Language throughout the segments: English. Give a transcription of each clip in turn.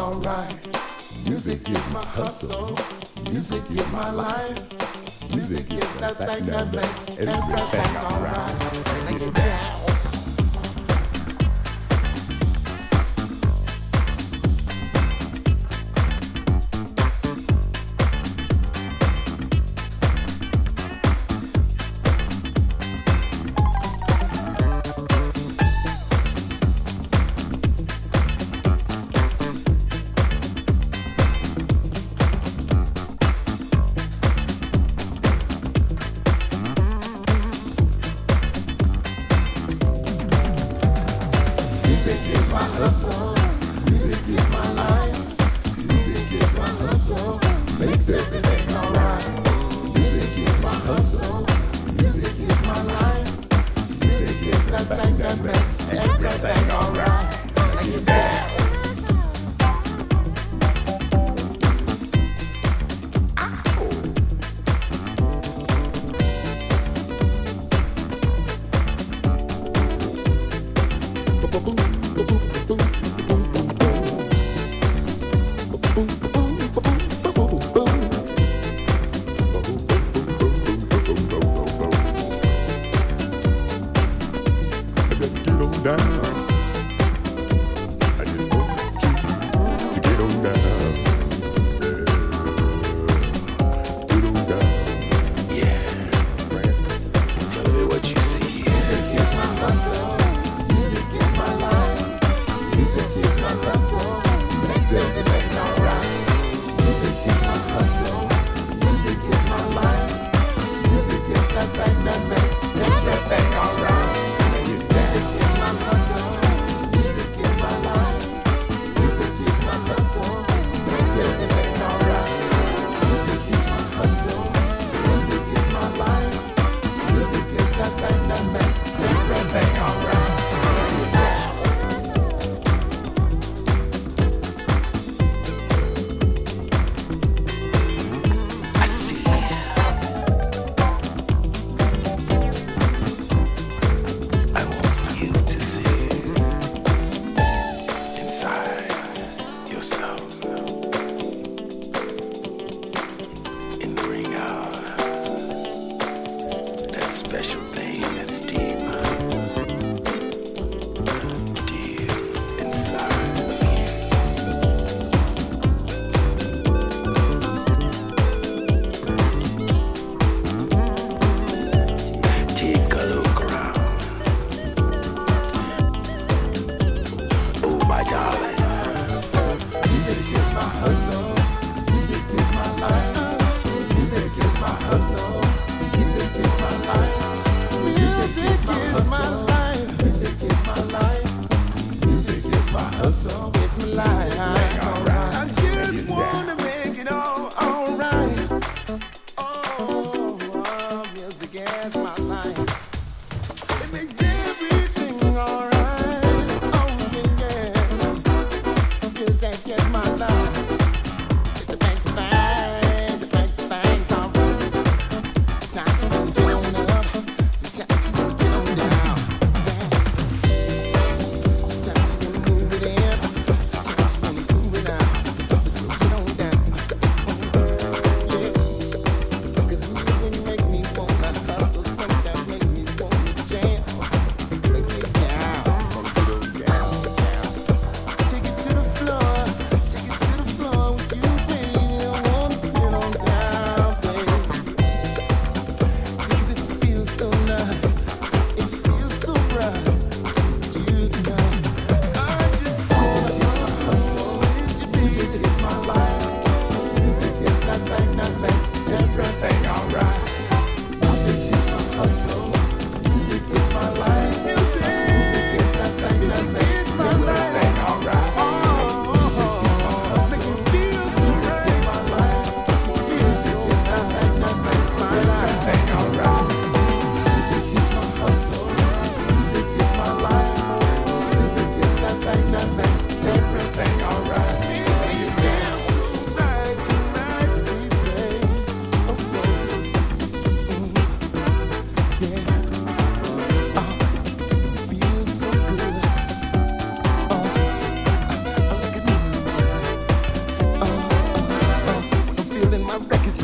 alright. Music is my hustle. Music is my life. Music is that thing that makes everything alright.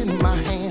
in my hand.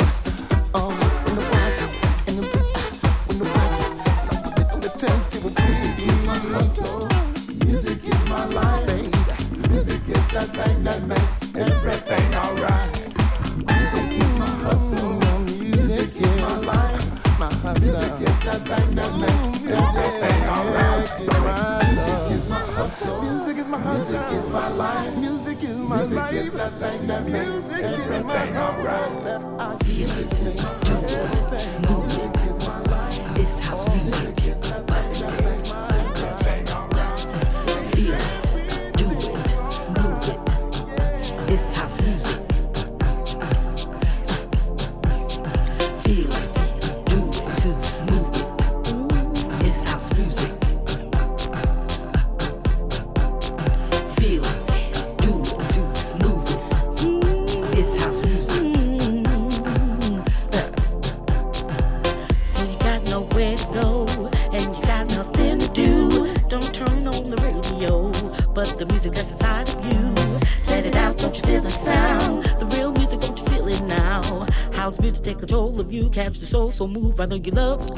So move. I know you love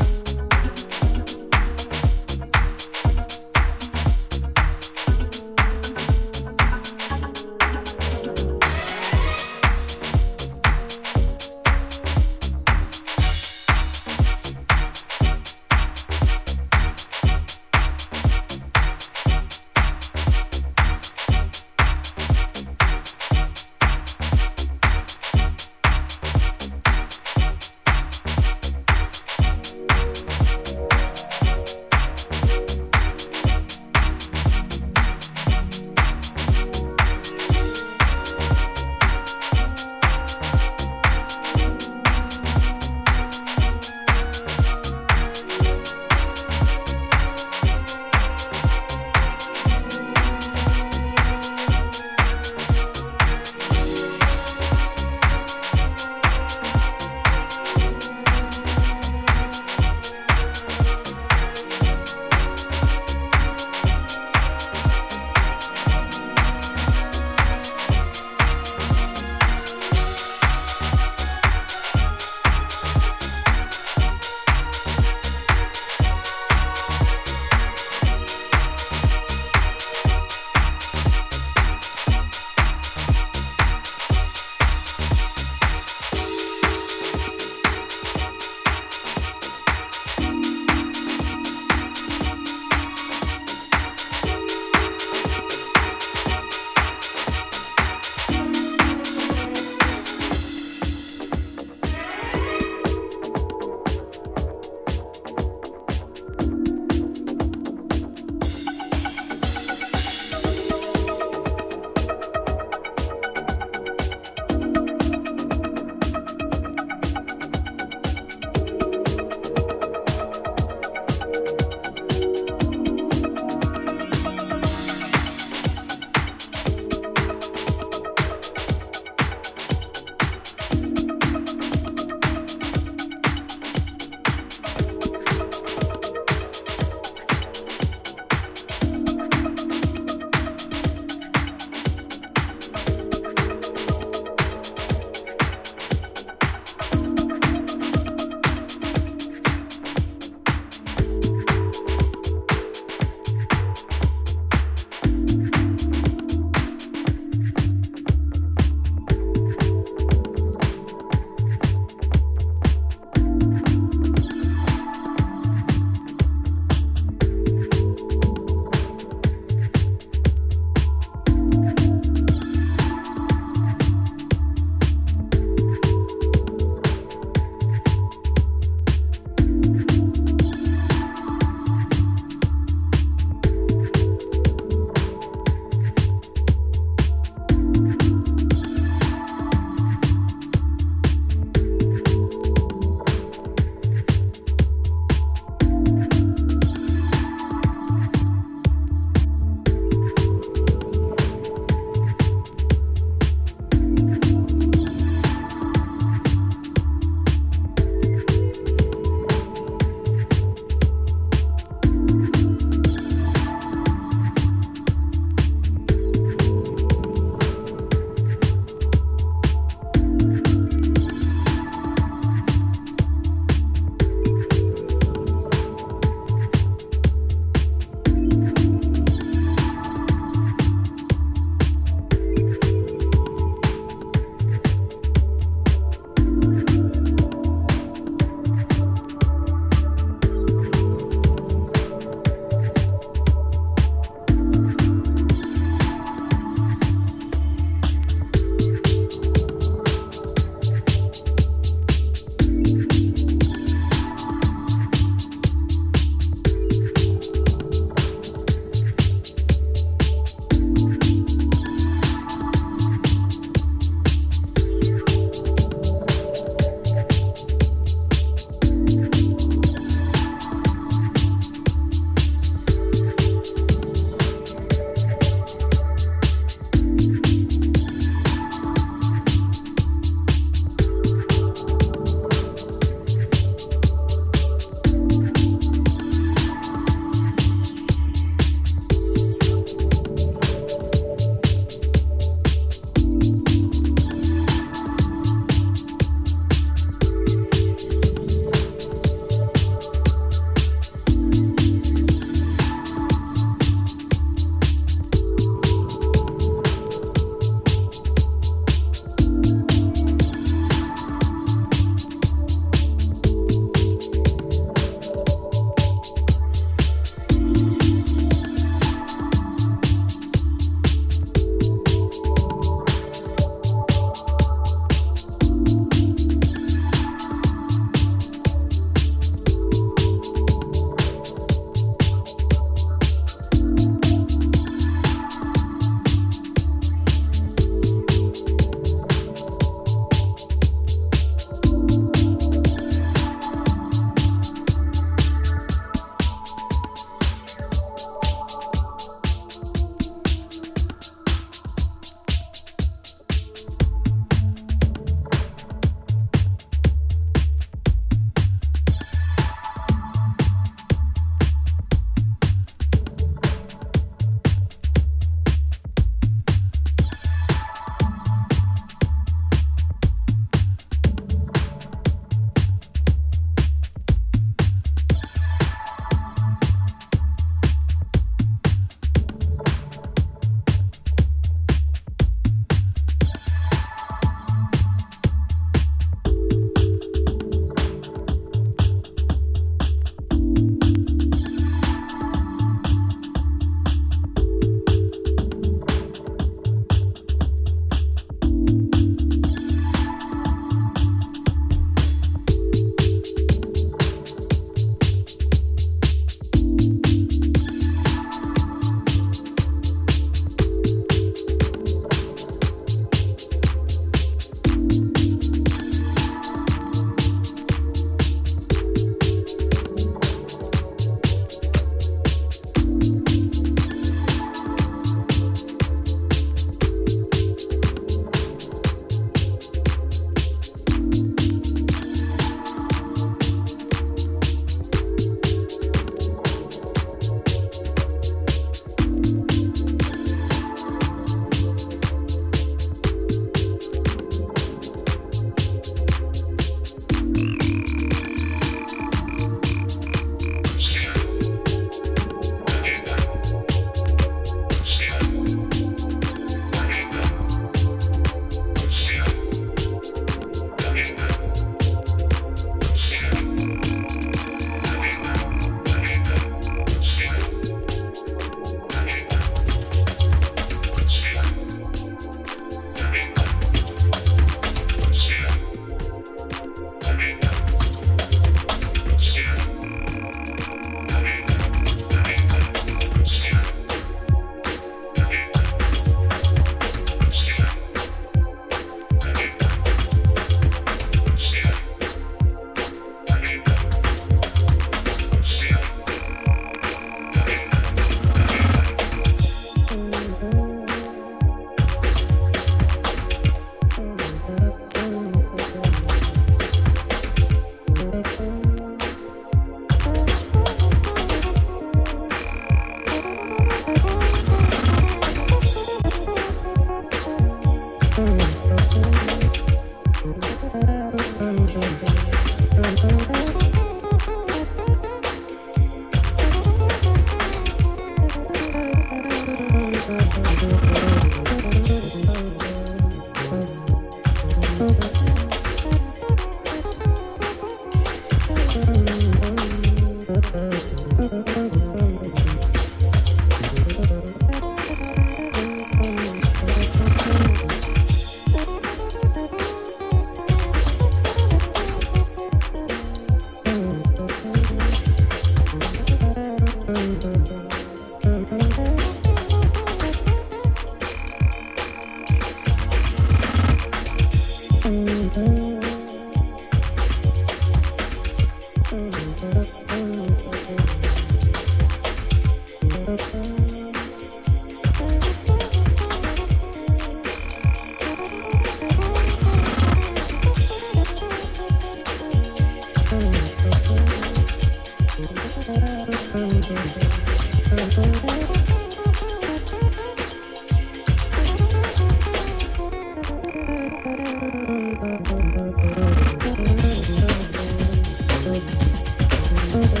うん。